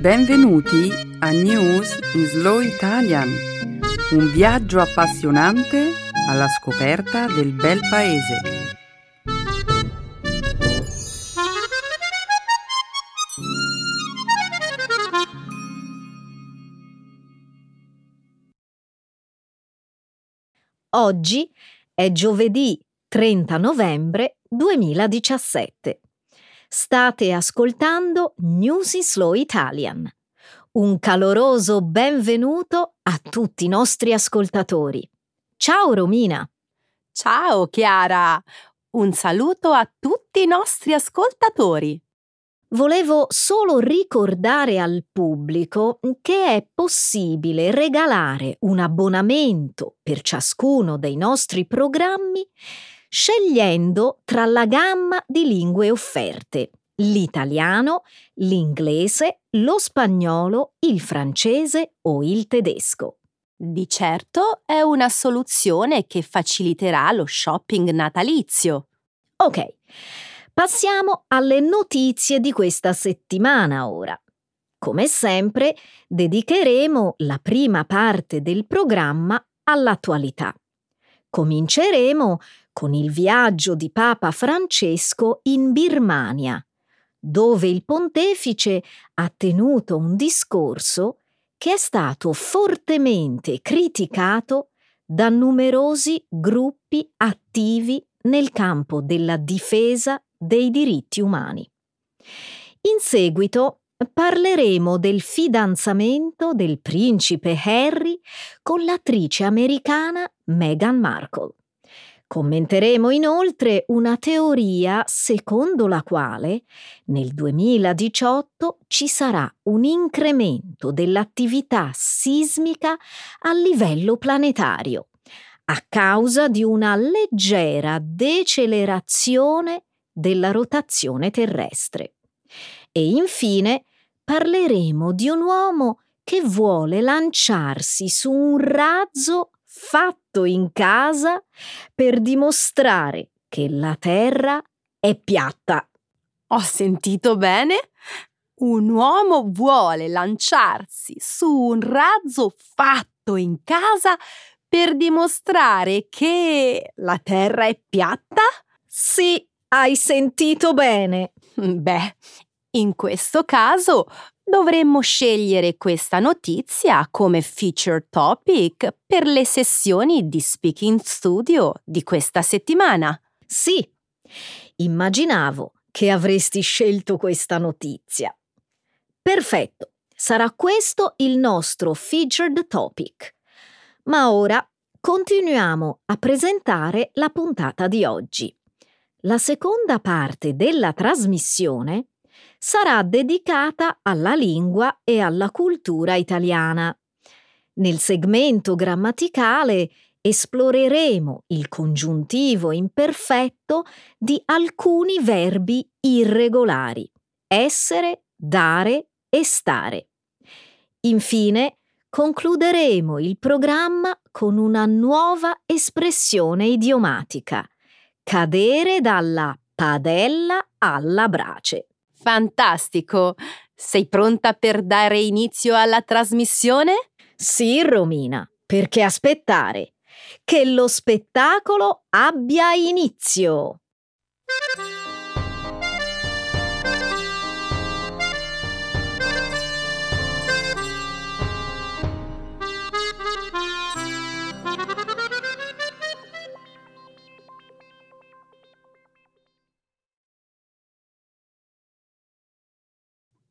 Benvenuti a News in Slow Italian, un viaggio appassionante alla scoperta del bel paese. Oggi è giovedì 30 novembre 2017. State ascoltando News in Slow Italian. Un caloroso benvenuto a tutti i nostri ascoltatori. Ciao Romina. Ciao Chiara. Un saluto a tutti i nostri ascoltatori. Volevo solo ricordare al pubblico che è possibile regalare un abbonamento per ciascuno dei nostri programmi scegliendo tra la gamma di lingue offerte l'italiano, l'inglese, lo spagnolo, il francese o il tedesco. Di certo è una soluzione che faciliterà lo shopping natalizio. Ok. Passiamo alle notizie di questa settimana ora. Come sempre, dedicheremo la prima parte del programma all'attualità. Cominceremo con il viaggio di Papa Francesco in Birmania, dove il pontefice ha tenuto un discorso che è stato fortemente criticato da numerosi gruppi attivi nel campo della difesa dei diritti umani. In seguito parleremo del fidanzamento del principe Harry con l'attrice americana Meghan Markle. Commenteremo inoltre una teoria secondo la quale nel 2018 ci sarà un incremento dell'attività sismica a livello planetario a causa di una leggera decelerazione della rotazione terrestre. E infine parleremo di un uomo che vuole lanciarsi su un razzo fatto in casa per dimostrare che la Terra è piatta. Ho sentito bene? Un uomo vuole lanciarsi su un razzo fatto in casa per dimostrare che la Terra è piatta? Sì, hai sentito bene. Beh, in questo caso dovremmo scegliere questa notizia come feature topic per le sessioni di Speaking Studio di questa settimana. Sì, immaginavo che avresti scelto questa notizia. Perfetto, sarà questo il nostro featured topic. Ma ora continuiamo a presentare la puntata di oggi. La seconda parte della trasmissione sarà dedicata alla lingua e alla cultura italiana. Nel segmento grammaticale esploreremo il congiuntivo imperfetto di alcuni verbi irregolari essere, dare e stare. Infine, concluderemo il programma con una nuova espressione idiomatica, cadere dalla padella alla brace. Fantastico! Sei pronta per dare inizio alla trasmissione? Sì, Romina, perché aspettare? Che lo spettacolo abbia inizio!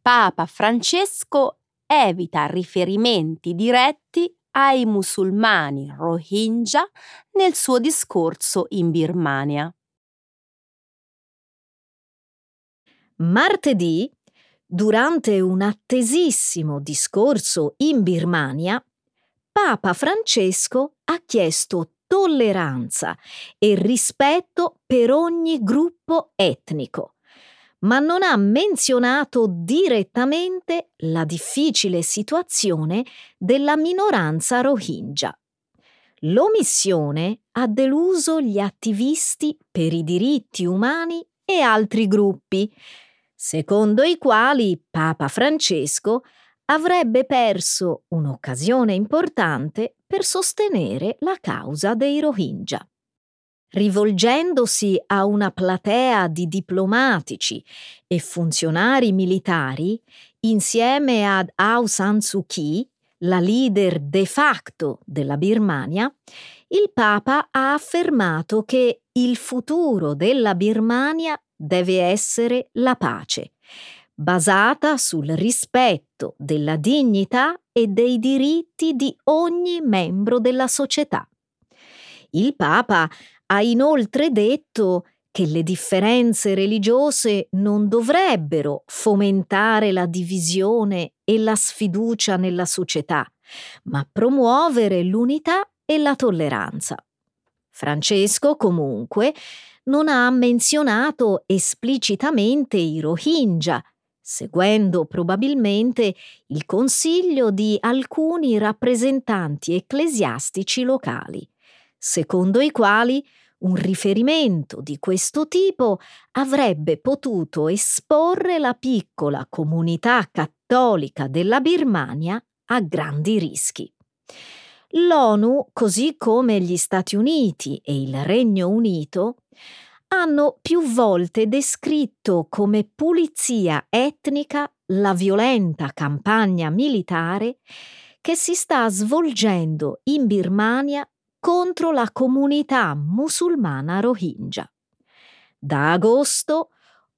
Papa Francesco evita riferimenti diretti ai musulmani Rohingya nel suo discorso in Birmania. Martedì, durante un attesissimo discorso in Birmania, Papa Francesco ha chiesto tolleranza e rispetto per ogni gruppo etnico ma non ha menzionato direttamente la difficile situazione della minoranza Rohingya. L'omissione ha deluso gli attivisti per i diritti umani e altri gruppi, secondo i quali Papa Francesco avrebbe perso un'occasione importante per sostenere la causa dei Rohingya. Rivolgendosi a una platea di diplomatici e funzionari militari, insieme ad Aung San Suu Kyi, la leader de facto della Birmania, il Papa ha affermato che il futuro della Birmania deve essere la pace, basata sul rispetto della dignità e dei diritti di ogni membro della società. Il Papa ha inoltre detto che le differenze religiose non dovrebbero fomentare la divisione e la sfiducia nella società, ma promuovere l'unità e la tolleranza. Francesco, comunque, non ha menzionato esplicitamente i Rohingya, seguendo probabilmente il consiglio di alcuni rappresentanti ecclesiastici locali, secondo i quali un riferimento di questo tipo avrebbe potuto esporre la piccola comunità cattolica della Birmania a grandi rischi. L'ONU, così come gli Stati Uniti e il Regno Unito, hanno più volte descritto come pulizia etnica la violenta campagna militare che si sta svolgendo in Birmania contro la comunità musulmana Rohingya. Da agosto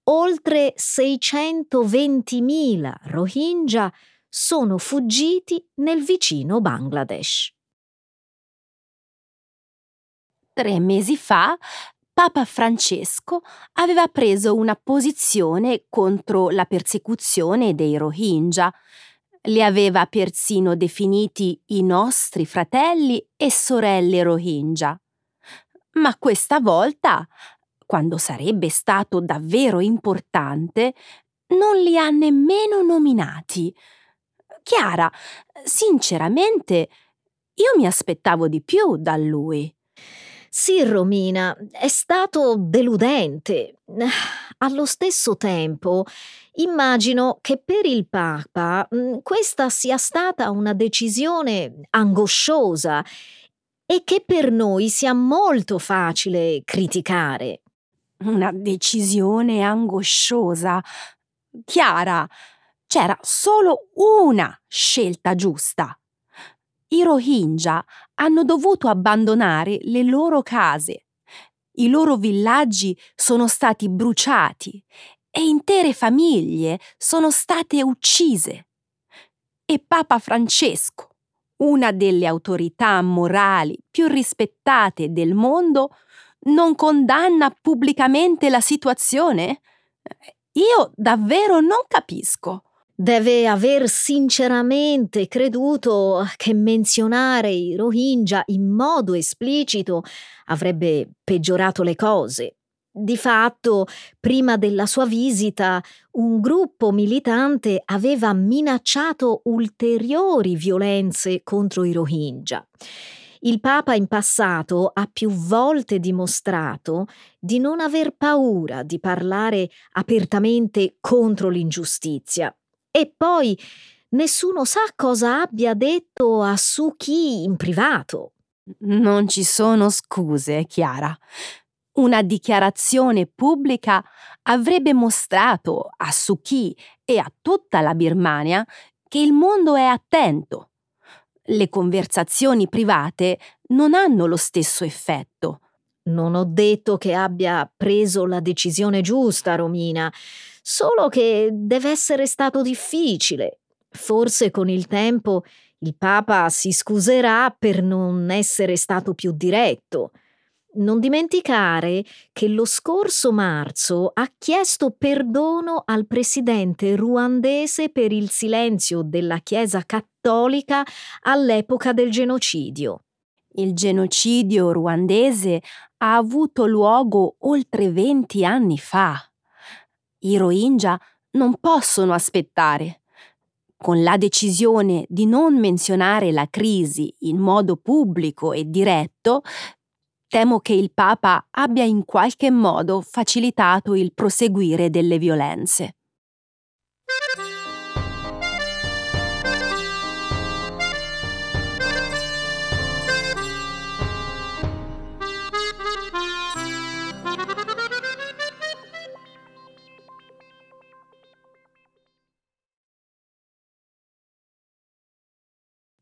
oltre 620.000 Rohingya sono fuggiti nel vicino Bangladesh. Tre mesi fa Papa Francesco aveva preso una posizione contro la persecuzione dei Rohingya li aveva persino definiti i nostri fratelli e sorelle Rohingya. Ma questa volta, quando sarebbe stato davvero importante, non li ha nemmeno nominati. Chiara, sinceramente, io mi aspettavo di più da lui. Sì, Romina, è stato deludente. Allo stesso tempo, immagino che per il Papa mm, questa sia stata una decisione angosciosa e che per noi sia molto facile criticare. Una decisione angosciosa. Chiara, c'era solo una scelta giusta. I Rohingya hanno dovuto abbandonare le loro case. I loro villaggi sono stati bruciati e intere famiglie sono state uccise. E Papa Francesco, una delle autorità morali più rispettate del mondo, non condanna pubblicamente la situazione? Io davvero non capisco deve aver sinceramente creduto che menzionare i Rohingya in modo esplicito avrebbe peggiorato le cose. Di fatto, prima della sua visita, un gruppo militante aveva minacciato ulteriori violenze contro i Rohingya. Il Papa in passato ha più volte dimostrato di non aver paura di parlare apertamente contro l'ingiustizia e poi nessuno sa cosa abbia detto a Suki in privato. Non ci sono scuse, Chiara. Una dichiarazione pubblica avrebbe mostrato a Suki e a tutta la Birmania che il mondo è attento. Le conversazioni private non hanno lo stesso effetto. Non ho detto che abbia preso la decisione giusta, Romina, solo che deve essere stato difficile. Forse con il tempo il Papa si scuserà per non essere stato più diretto. Non dimenticare che lo scorso marzo ha chiesto perdono al presidente ruandese per il silenzio della Chiesa cattolica all'epoca del genocidio. Il genocidio ruandese ha avuto luogo oltre 20 anni fa. I Rohingya non possono aspettare. Con la decisione di non menzionare la crisi in modo pubblico e diretto, temo che il Papa abbia in qualche modo facilitato il proseguire delle violenze.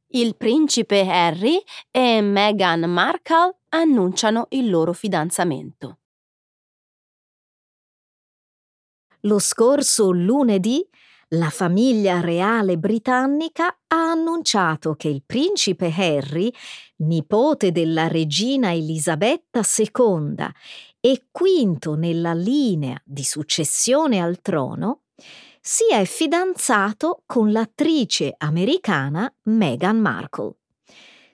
Il principe Harry e Meghan Markle annunciano il loro fidanzamento. Lo scorso lunedì la famiglia reale britannica ha annunciato che il principe Harry, nipote della regina Elisabetta II e quinto nella linea di successione al trono, si è fidanzato con l'attrice americana Meghan Markle.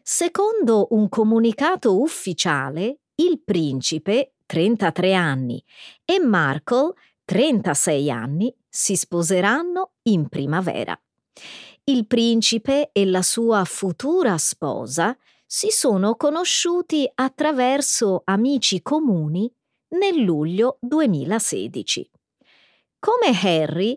Secondo un comunicato ufficiale, il principe, 33 anni, e Markle, 36 anni, si sposeranno in primavera. Il principe e la sua futura sposa si sono conosciuti attraverso amici comuni nel luglio 2016. Come Harry,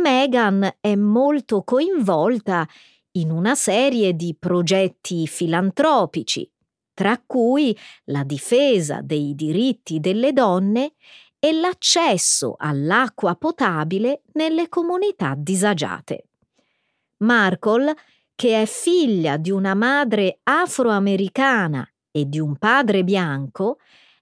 Meghan è molto coinvolta in una serie di progetti filantropici, tra cui la difesa dei diritti delle donne e l'accesso all'acqua potabile nelle comunità disagiate. Markle, che è figlia di una madre afroamericana e di un padre bianco,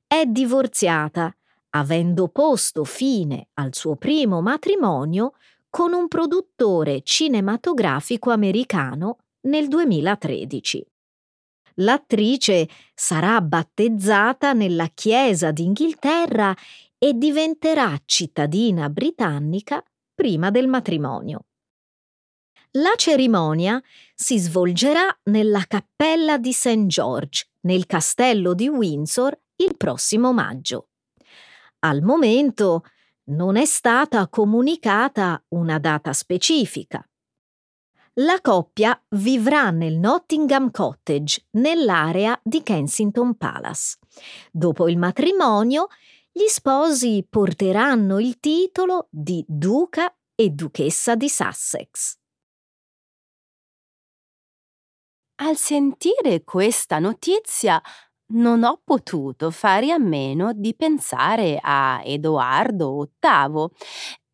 è divorziata, avendo posto fine al suo primo matrimonio con un produttore cinematografico americano nel 2013. L'attrice sarà battezzata nella Chiesa d'Inghilterra e diventerà cittadina britannica prima del matrimonio. La cerimonia si svolgerà nella cappella di St. George, nel castello di Windsor, il prossimo maggio. Al momento non è stata comunicata una data specifica. La coppia vivrà nel Nottingham Cottage, nell'area di Kensington Palace. Dopo il matrimonio, gli sposi porteranno il titolo di duca e duchessa di Sussex. Al sentire questa notizia non ho potuto fare a meno di pensare a Edoardo VIII,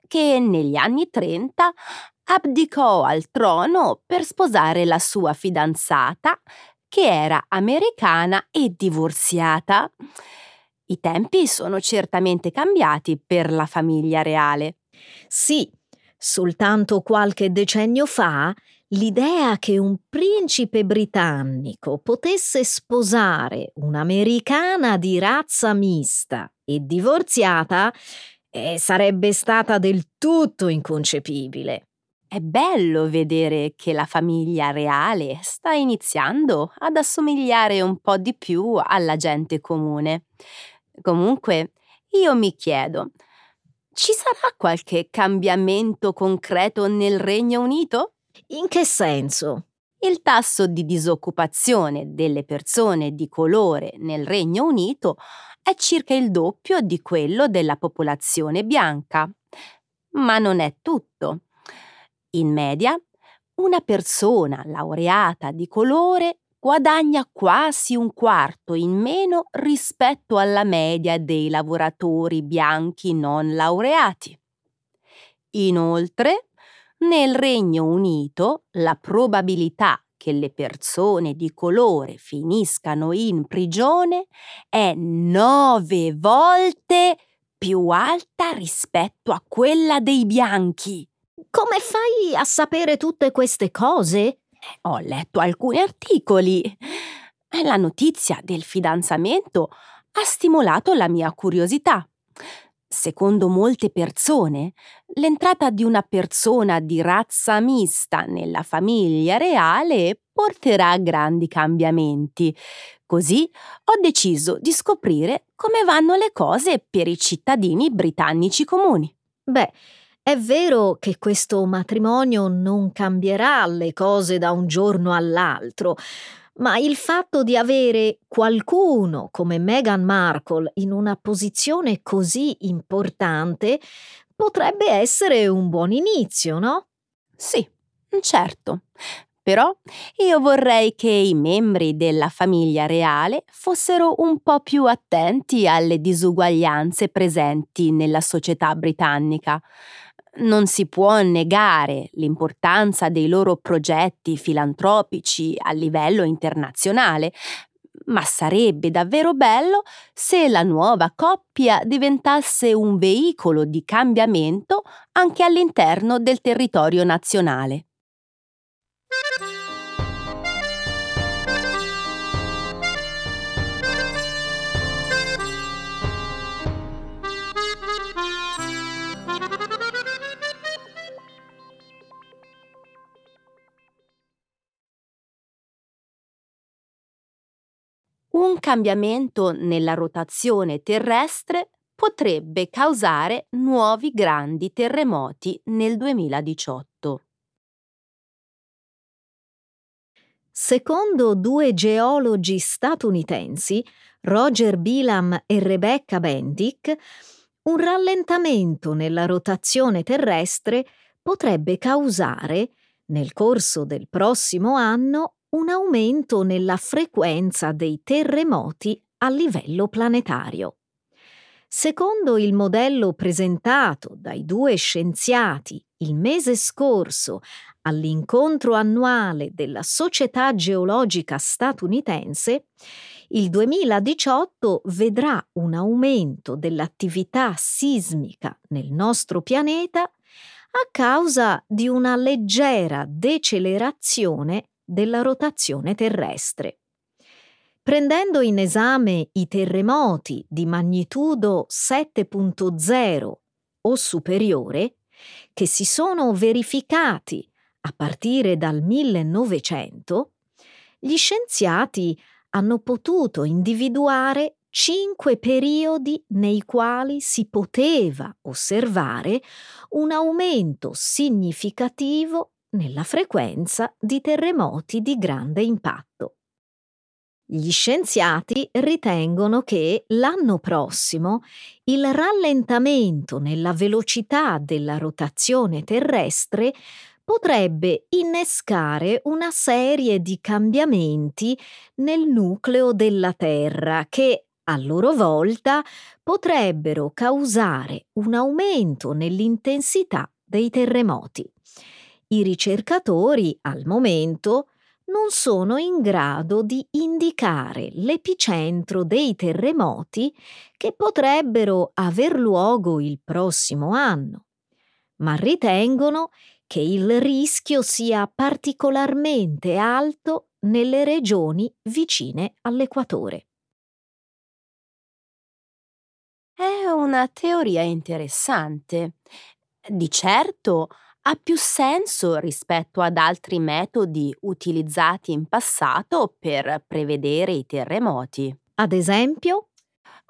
che negli anni 30 abdicò al trono per sposare la sua fidanzata, che era americana e divorziata. I tempi sono certamente cambiati per la famiglia reale. Sì, soltanto qualche decennio fa l'idea che un principe britannico potesse sposare un'americana di razza mista e divorziata eh, sarebbe stata del tutto inconcepibile. È bello vedere che la famiglia reale sta iniziando ad assomigliare un po' di più alla gente comune. Comunque, io mi chiedo, ci sarà qualche cambiamento concreto nel Regno Unito? In che senso? Il tasso di disoccupazione delle persone di colore nel Regno Unito è circa il doppio di quello della popolazione bianca. Ma non è tutto. In media, una persona laureata di colore guadagna quasi un quarto in meno rispetto alla media dei lavoratori bianchi non laureati. Inoltre, nel Regno Unito la probabilità che le persone di colore finiscano in prigione è nove volte più alta rispetto a quella dei bianchi. Come fai a sapere tutte queste cose? Ho letto alcuni articoli. La notizia del fidanzamento ha stimolato la mia curiosità. Secondo molte persone, l'entrata di una persona di razza mista nella famiglia reale porterà grandi cambiamenti. Così ho deciso di scoprire come vanno le cose per i cittadini britannici comuni. Beh, è vero che questo matrimonio non cambierà le cose da un giorno all'altro, ma il fatto di avere qualcuno come Meghan Markle in una posizione così importante potrebbe essere un buon inizio, no? Sì, certo. Però io vorrei che i membri della famiglia reale fossero un po' più attenti alle disuguaglianze presenti nella società britannica Non si può negare l'importanza dei loro progetti filantropici a livello internazionale, ma sarebbe davvero bello se la nuova coppia diventasse un veicolo di cambiamento anche all'interno del territorio nazionale. Un cambiamento nella rotazione terrestre potrebbe causare nuovi grandi terremoti nel 2018. Secondo due geologi statunitensi, Roger Bilam e Rebecca Bendick, un rallentamento nella rotazione terrestre potrebbe causare, nel corso del prossimo anno, un aumento nella frequenza dei terremoti a livello planetario. Secondo il modello presentato dai due scienziati il mese scorso all'incontro annuale della Società Geologica statunitense, il 2018 vedrà un aumento dell'attività sismica nel nostro pianeta a causa di una leggera decelerazione della rotazione terrestre. Prendendo in esame i terremoti di magnitudo 7.0 o superiore, che si sono verificati a partire dal 1900, gli scienziati hanno potuto individuare cinque periodi nei quali si poteva osservare un aumento significativo nella frequenza di terremoti di grande impatto. Gli scienziati ritengono che l'anno prossimo il rallentamento nella velocità della rotazione terrestre potrebbe innescare una serie di cambiamenti nel nucleo della Terra che, a loro volta, potrebbero causare un aumento nell'intensità dei terremoti i ricercatori al momento non sono in grado di indicare l'epicentro dei terremoti che potrebbero aver luogo il prossimo anno, ma ritengono che il rischio sia particolarmente alto nelle regioni vicine all'equatore. È una teoria interessante. Di certo ha più senso rispetto ad altri metodi utilizzati in passato per prevedere i terremoti. Ad esempio?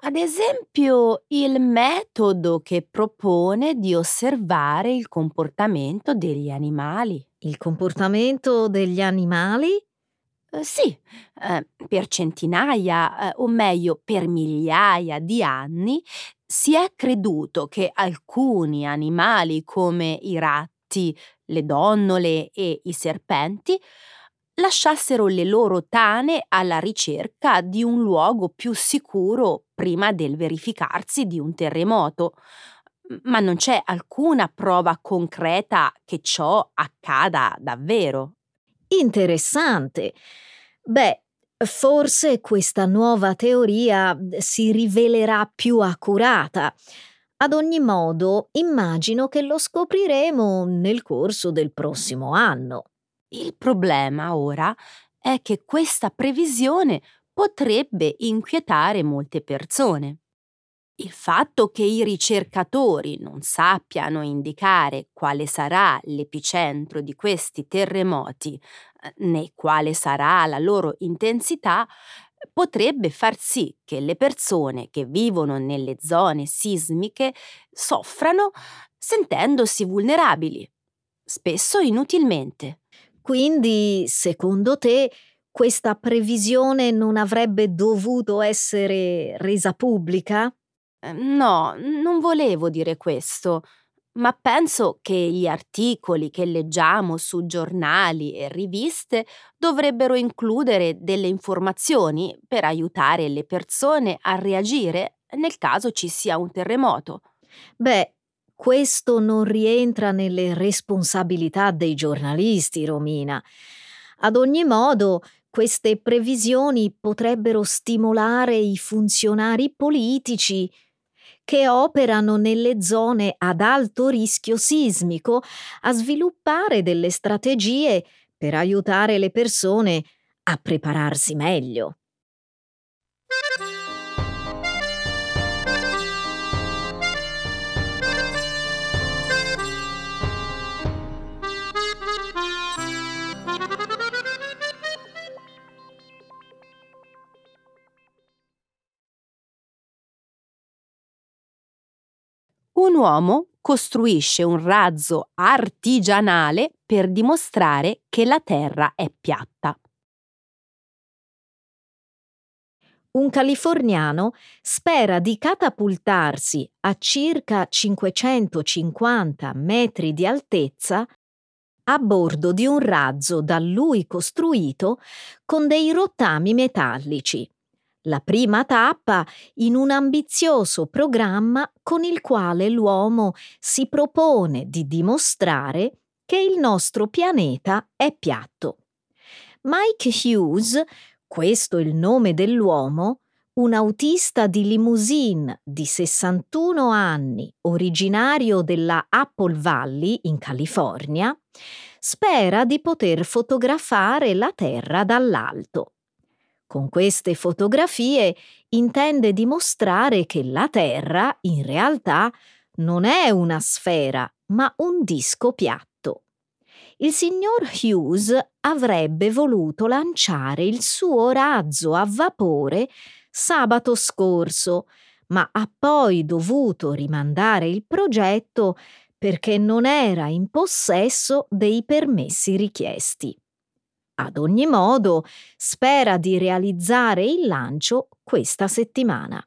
Ad esempio, il metodo che propone di osservare il comportamento degli animali. Il comportamento degli animali? Eh, sì, eh, per centinaia, eh, o meglio per migliaia di anni, si è creduto che alcuni animali come i ratti ratti, le donnole e i serpenti lasciassero le loro tane alla ricerca di un luogo più sicuro prima del verificarsi di un terremoto. Ma non c'è alcuna prova concreta che ciò accada davvero. Interessante. Beh, forse questa nuova teoria si rivelerà più accurata. Ad ogni modo, immagino che lo scopriremo nel corso del prossimo anno. Il problema ora è che questa previsione potrebbe inquietare molte persone. Il fatto che i ricercatori non sappiano indicare quale sarà l'epicentro di questi terremoti eh, né quale sarà la loro intensità potrebbe far sì che le persone che vivono nelle zone sismiche soffrano sentendosi vulnerabili, spesso inutilmente. Quindi, secondo te, questa previsione non avrebbe dovuto essere resa pubblica? Ehm, no, non volevo dire questo ma penso che gli articoli che leggiamo su giornali e riviste dovrebbero includere delle informazioni per aiutare le persone a reagire nel caso ci sia un terremoto. Beh, questo non rientra nelle responsabilità dei giornalisti, Romina. Ad ogni modo, queste previsioni potrebbero stimolare i funzionari politici che operano nelle zone ad alto rischio sismico a sviluppare delle strategie per aiutare le persone a prepararsi meglio. Un uomo costruisce un razzo artigianale per dimostrare che la Terra è piatta. Un californiano spera di catapultarsi a circa 550 metri di altezza a bordo di un razzo da lui costruito con dei rottami metallici la prima tappa in un ambizioso programma con il quale l'uomo si propone di dimostrare che il nostro pianeta è piatto. Mike Hughes, questo è il nome dell'uomo, un autista di limousine di 61 anni, originario della Apple Valley in California, spera di poter fotografare la Terra dall'alto. Con queste fotografie intende dimostrare che la Terra in realtà non è una sfera, ma un disco piatto. Il signor Hughes avrebbe voluto lanciare il suo razzo a vapore sabato scorso, ma ha poi dovuto rimandare il progetto perché non era in possesso dei permessi richiesti. Ad ogni modo, spera di realizzare il lancio questa settimana.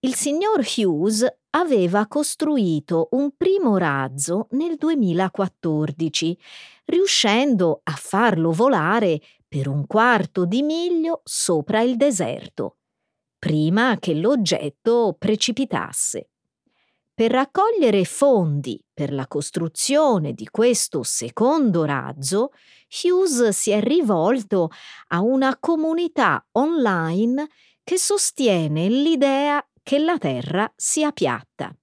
Il signor Hughes aveva costruito un primo razzo nel 2014, riuscendo a farlo volare per un quarto di miglio sopra il deserto, prima che l'oggetto precipitasse. Per raccogliere fondi per la costruzione di questo secondo razzo, Hughes si è rivolto a una comunità online che sostiene l'idea che la Terra sia piatta.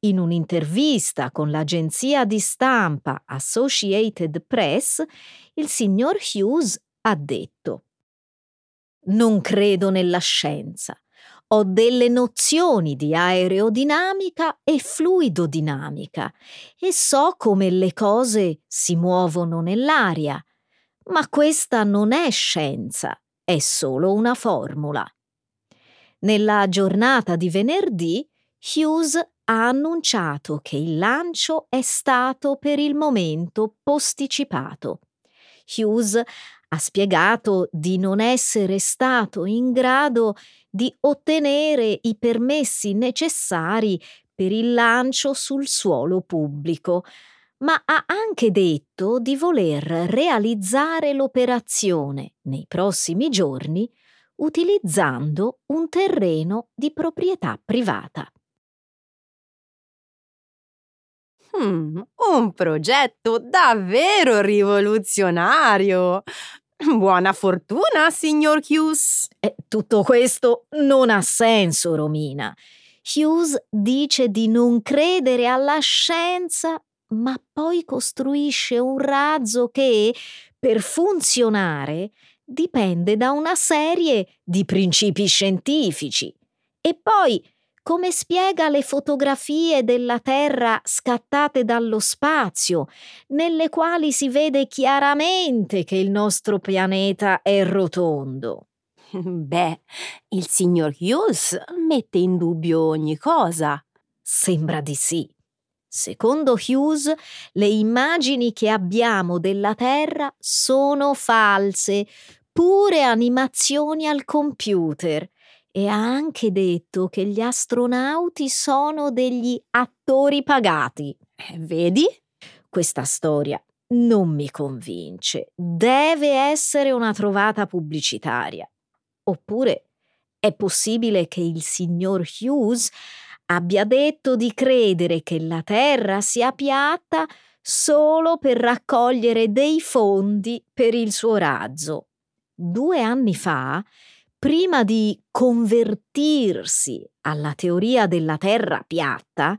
In un'intervista con l'agenzia di stampa Associated Press, il signor Hughes ha detto Non credo nella scienza ho delle nozioni di aerodinamica e fluidodinamica e so come le cose si muovono nell'aria, ma questa non è scienza, è solo una formula. Nella giornata di venerdì, Hughes ha annunciato che il lancio è stato per il momento posticipato. Hughes ha spiegato di non essere stato in grado di ottenere i permessi necessari per il lancio sul suolo pubblico, ma ha anche detto di voler realizzare l'operazione nei prossimi giorni utilizzando un terreno di proprietà privata. Hmm, un progetto davvero rivoluzionario. Buona fortuna, signor Hughes. Eh, tutto questo non ha senso, Romina. Hughes dice di non credere alla scienza, ma poi costruisce un razzo che, per funzionare, dipende da una serie di principi scientifici. E poi come spiega le fotografie della Terra scattate dallo spazio, nelle quali si vede chiaramente che il nostro pianeta è rotondo. Beh, il signor Hughes mette in dubbio ogni cosa. Sembra di sì. Secondo Hughes, le immagini che abbiamo della Terra sono false, pure animazioni al computer e ha anche detto che gli astronauti sono degli attori pagati. Eh, vedi? Questa storia non mi convince. Deve essere una trovata pubblicitaria. Oppure è possibile che il signor Hughes abbia detto di credere che la terra sia piatta solo per raccogliere dei fondi per il suo razzo. Due anni fa, prima di convertirsi alla teoria della terra piatta,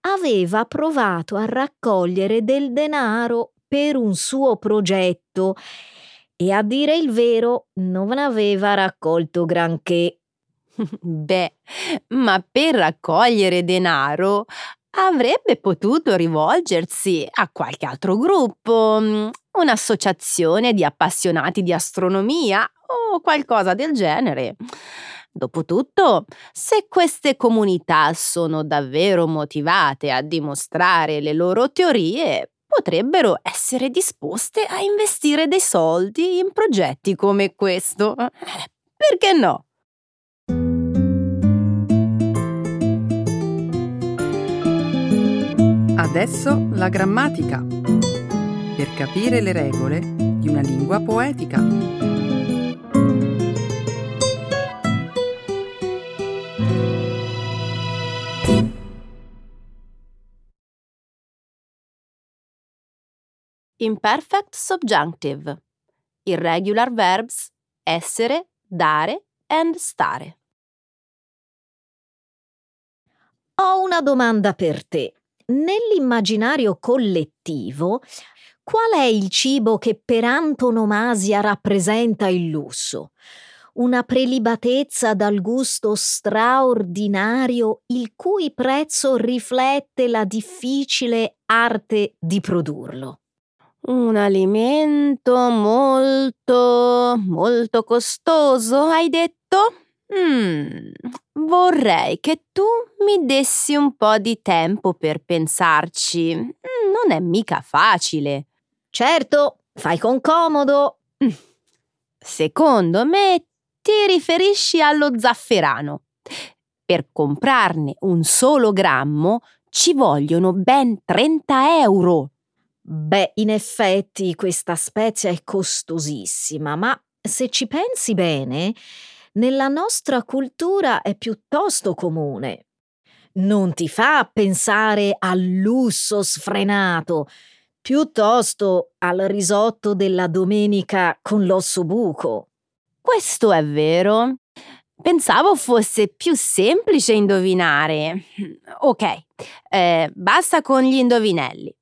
aveva provato a raccogliere del denaro per un suo progetto e a dire il vero non aveva raccolto granché. Beh, ma per raccogliere denaro avrebbe potuto rivolgersi a qualche altro gruppo, mm, un'associazione di appassionati di astronomia o qualcosa del genere. Dopotutto, se queste comunità sono davvero motivate a dimostrare le loro teorie, potrebbero essere disposte a investire dei soldi in progetti come questo. Eh, perché no? Adesso la grammatica. Per capire le regole di una lingua poetica. Imperfect subjunctive. Irregular verbs essere, dare and stare. Ho una domanda per te. Nell'immaginario collettivo, qual è il cibo che per antonomasia rappresenta il lusso? Una prelibatezza dal gusto straordinario il cui prezzo riflette la difficile arte di produrlo. Un alimento molto, molto costoso, hai detto? Mm, vorrei che tu mi dessi un po' di tempo per pensarci. Mm, non è mica facile. Certo, fai con comodo. Mm. Secondo me ti riferisci allo zafferano. Per comprarne un solo grammo ci vogliono ben 30 euro. Beh, in effetti questa spezia è costosissima, ma se ci pensi bene, nella nostra cultura è piuttosto comune. Non ti fa pensare al lusso sfrenato, piuttosto al risotto della domenica con l'osso buco. Questo è vero. Pensavo fosse più semplice indovinare. Ok, eh, basta con gli indovinelli.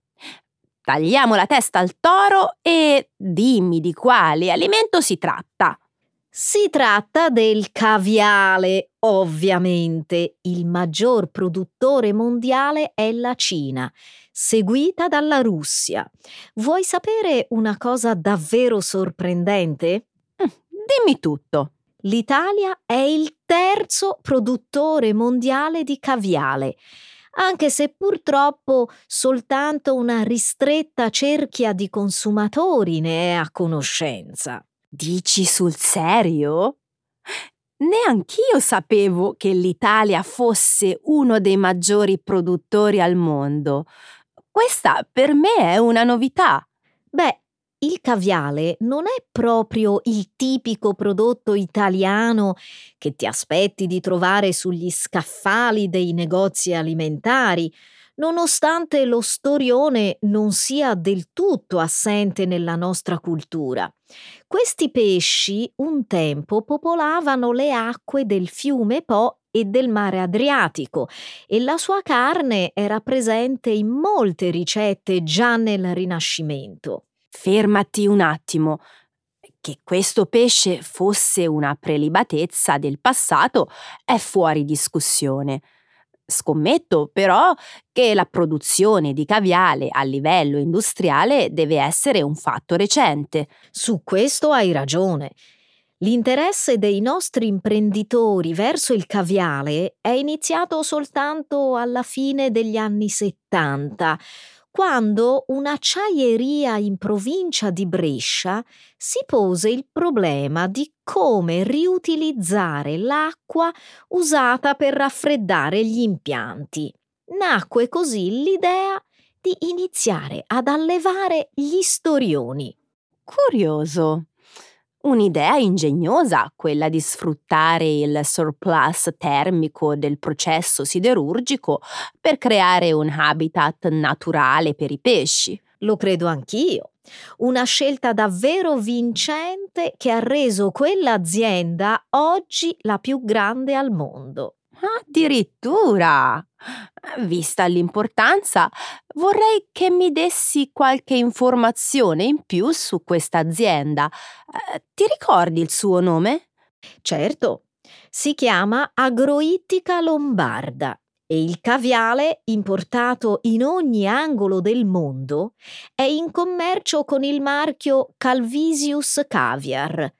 Tagliamo la testa al toro e dimmi di quale alimento si tratta. Si tratta del caviale, ovviamente. Il maggior produttore mondiale è la Cina, seguita dalla Russia. Vuoi sapere una cosa davvero sorprendente? Mm, dimmi tutto. L'Italia è il terzo produttore mondiale di caviale, anche se purtroppo soltanto una ristretta cerchia di consumatori ne è a conoscenza. Dici sul serio? Neanch'io sapevo che l'Italia fosse uno dei maggiori produttori al mondo. Questa per me è una novità. Beh, il caviale non è proprio il tipico prodotto italiano che ti aspetti di trovare sugli scaffali dei negozi alimentari, nonostante lo storione non sia del tutto assente nella nostra cultura. Questi pesci un tempo popolavano le acque del fiume Po e del mare Adriatico e la sua carne era presente in molte ricette già nel Rinascimento. Fermati un attimo. Che questo pesce fosse una prelibatezza del passato è fuori discussione. Scommetto però che la produzione di caviale a livello industriale deve essere un fatto recente. Su questo hai ragione. L'interesse dei nostri imprenditori verso il caviale è iniziato soltanto alla fine degli anni 70, quando un'acciaieria in provincia di Brescia si pose il problema di come riutilizzare l'acqua usata per raffreddare gli impianti. Nacque così l'idea di iniziare ad allevare gli storioni. Curioso. Un'idea ingegnosa quella di sfruttare il surplus termico del processo siderurgico per creare un habitat naturale per i pesci. Lo credo anch'io. Una scelta davvero vincente che ha reso quell'azienda oggi la più grande al mondo. Addirittura! Vista l'importanza, vorrei che mi dessi qualche informazione in più su questa azienda. Eh, ti ricordi il suo nome? Certo, si chiama Agroittica Lombarda e il caviale, importato in ogni angolo del mondo, è in commercio con il marchio Calvisius Caviar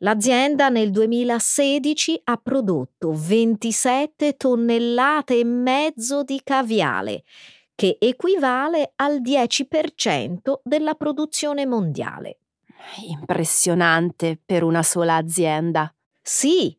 L'azienda nel 2016 ha prodotto 27 tonnellate e mezzo di caviale, che equivale al 10% della produzione mondiale. Impressionante per una sola azienda. Sì,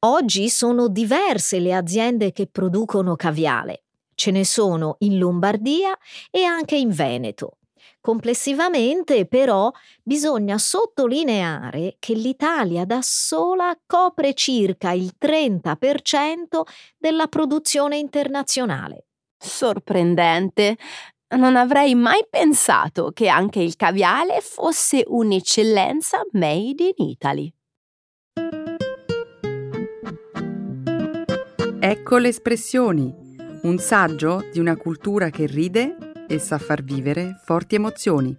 oggi sono diverse le aziende che producono caviale. Ce ne sono in Lombardia e anche in Veneto. Complessivamente, però, bisogna sottolineare che l'Italia da sola copre circa il 30% della produzione internazionale. Sorprendente. Non avrei mai pensato che anche il caviale fosse un'eccellenza made in Italy. Ecco le espressioni, un saggio di una cultura che ride e sa far vivere forti emozioni.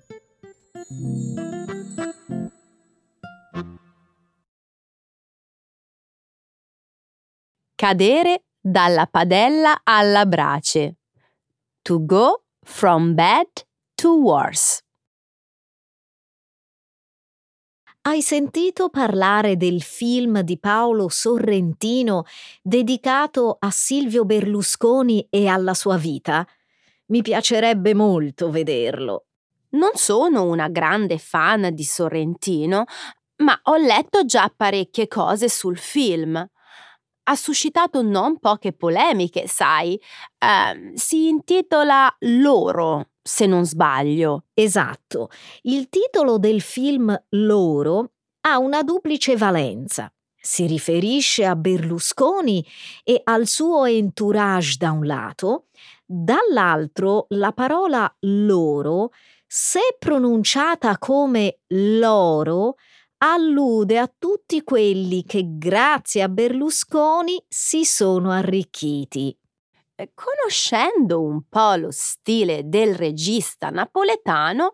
Cadere dalla padella alla brace. To go from bad to worse. Hai sentito parlare del film di Paolo Sorrentino dedicato a Silvio Berlusconi e alla sua vita? Mi piacerebbe molto vederlo. Non sono una grande fan di Sorrentino, ma ho letto già parecchie cose sul film. Ha suscitato non poche polemiche, sai. Uh, si intitola Loro, se non sbaglio. Esatto. Il titolo del film Loro ha una duplice valenza. Si riferisce a Berlusconi e al suo entourage da un lato, Dall'altro, la parola loro, se pronunciata come loro, allude a tutti quelli che grazie a Berlusconi si sono arricchiti. Conoscendo un po' lo stile del regista napoletano,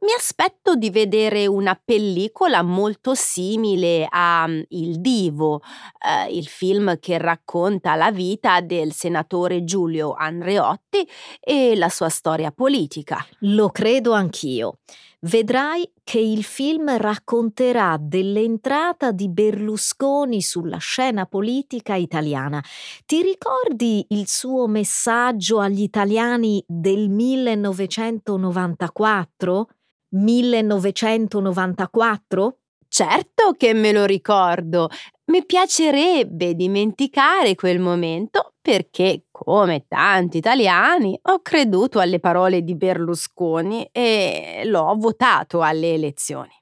mi aspetto di vedere una pellicola molto simile a mm, Il Divo, eh, il film che racconta la vita del senatore Giulio Andreotti e la sua storia politica. Lo credo anch'io. Vedrai che il film racconterà dell'entrata di Berlusconi sulla scena politica italiana. Ti ricordi il suo messaggio agli italiani del 1994? 1994? Certo che me lo ricordo. Mi piacerebbe dimenticare quel momento perché, come tanti italiani, ho creduto alle parole di Berlusconi e l'ho votato alle elezioni.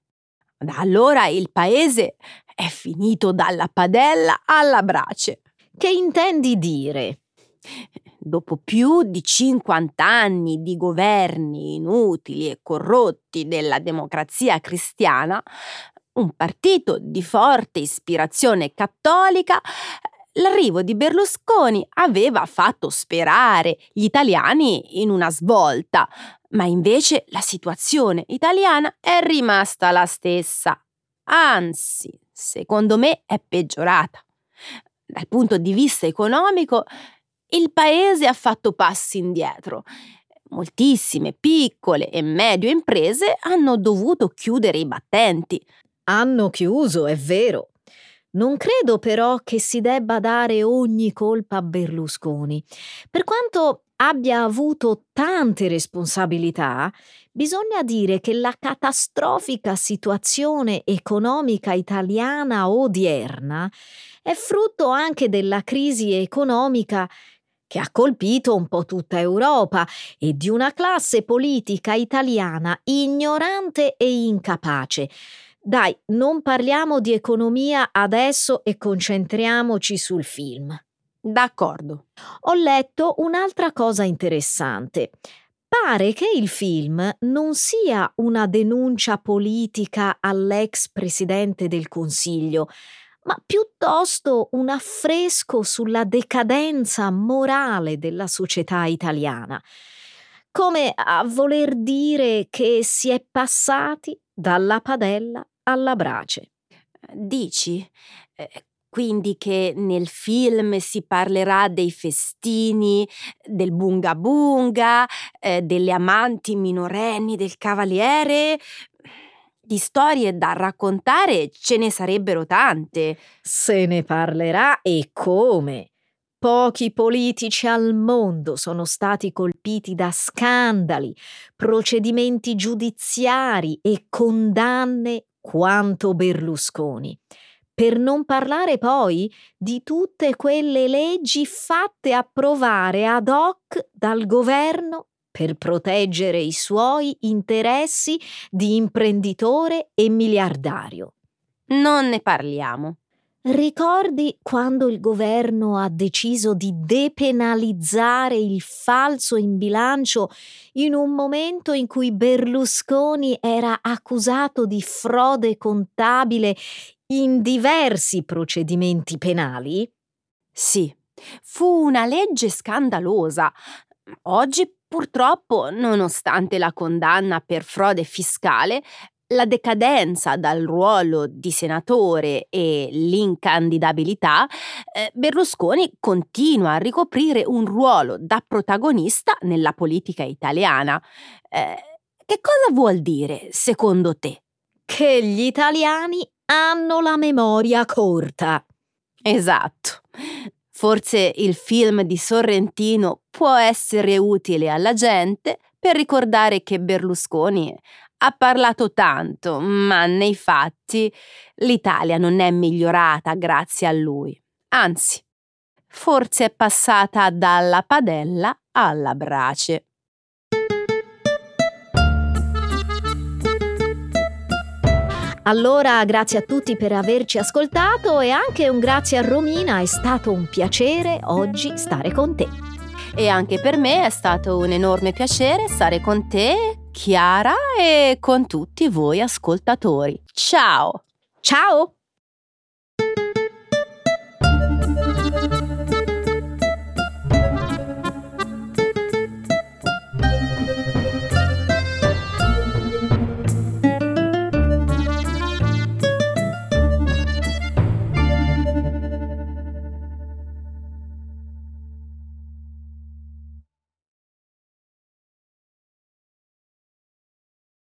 Da allora il paese è finito dalla padella alla brace. Che intendi dire? Dopo più di 50 anni di governi inutili e corrotti della democrazia cristiana, un partito di forte ispirazione cattolica, l'arrivo di Berlusconi aveva fatto sperare gli italiani in una svolta, ma invece la situazione italiana è rimasta la stessa. Anzi, secondo me è peggiorata. Dal punto di vista economico, il paese ha fatto passi indietro. Moltissime piccole e medie imprese hanno dovuto chiudere i battenti. Hanno chiuso, è vero. Non credo però che si debba dare ogni colpa a Berlusconi. Per quanto abbia avuto tante responsabilità, bisogna dire che la catastrofica situazione economica italiana odierna è frutto anche della crisi economica che ha colpito un po' tutta Europa e di una classe politica italiana ignorante e incapace, Dai, non parliamo di economia adesso e concentriamoci sul film. D'accordo. Ho letto un'altra cosa interessante. Pare che il film non sia una denuncia politica all'ex presidente del Consiglio, ma piuttosto un affresco sulla decadenza morale della società italiana, come a voler dire che si è passati dalla padella alla brace. Dici? Eh, quindi che nel film si parlerà dei festini, del bunga bunga, eh, delle amanti minorenni del cavaliere. Di storie da raccontare ce ne sarebbero tante. Se ne parlerà e come. Pochi politici al mondo sono stati colpiti da scandali, procedimenti giudiziari e condanne quanto Berlusconi. Per non parlare poi di tutte quelle leggi fatte approvare ad hoc dal governo per proteggere i suoi interessi di imprenditore e miliardario. Non ne parliamo. Ricordi quando il governo ha deciso di depenalizzare il falso in bilancio in un momento in cui Berlusconi era accusato di frode contabile in diversi procedimenti penali? Sì, fu una legge scandalosa. Oggi, purtroppo, nonostante la condanna per frode fiscale, la decadenza dal ruolo di senatore e l'incandidabilità, eh, Berlusconi continua a ricoprire un ruolo da protagonista nella politica italiana. Eh, che cosa vuol dire, secondo te? Che gli italiani hanno la memoria corta. Esatto. Forse il film di Sorrentino può essere utile alla gente per ricordare che Berlusconi ha parlato tanto, ma nei fatti l'Italia non è migliorata grazie a lui. Anzi, forse è passata dalla padella alla brace. Allora, grazie a tutti per averci ascoltato e anche un grazie a Romina, è stato un piacere oggi stare con te. E anche per me è stato un enorme piacere stare con te, Chiara, e con tutti voi ascoltatori. Ciao! Ciao!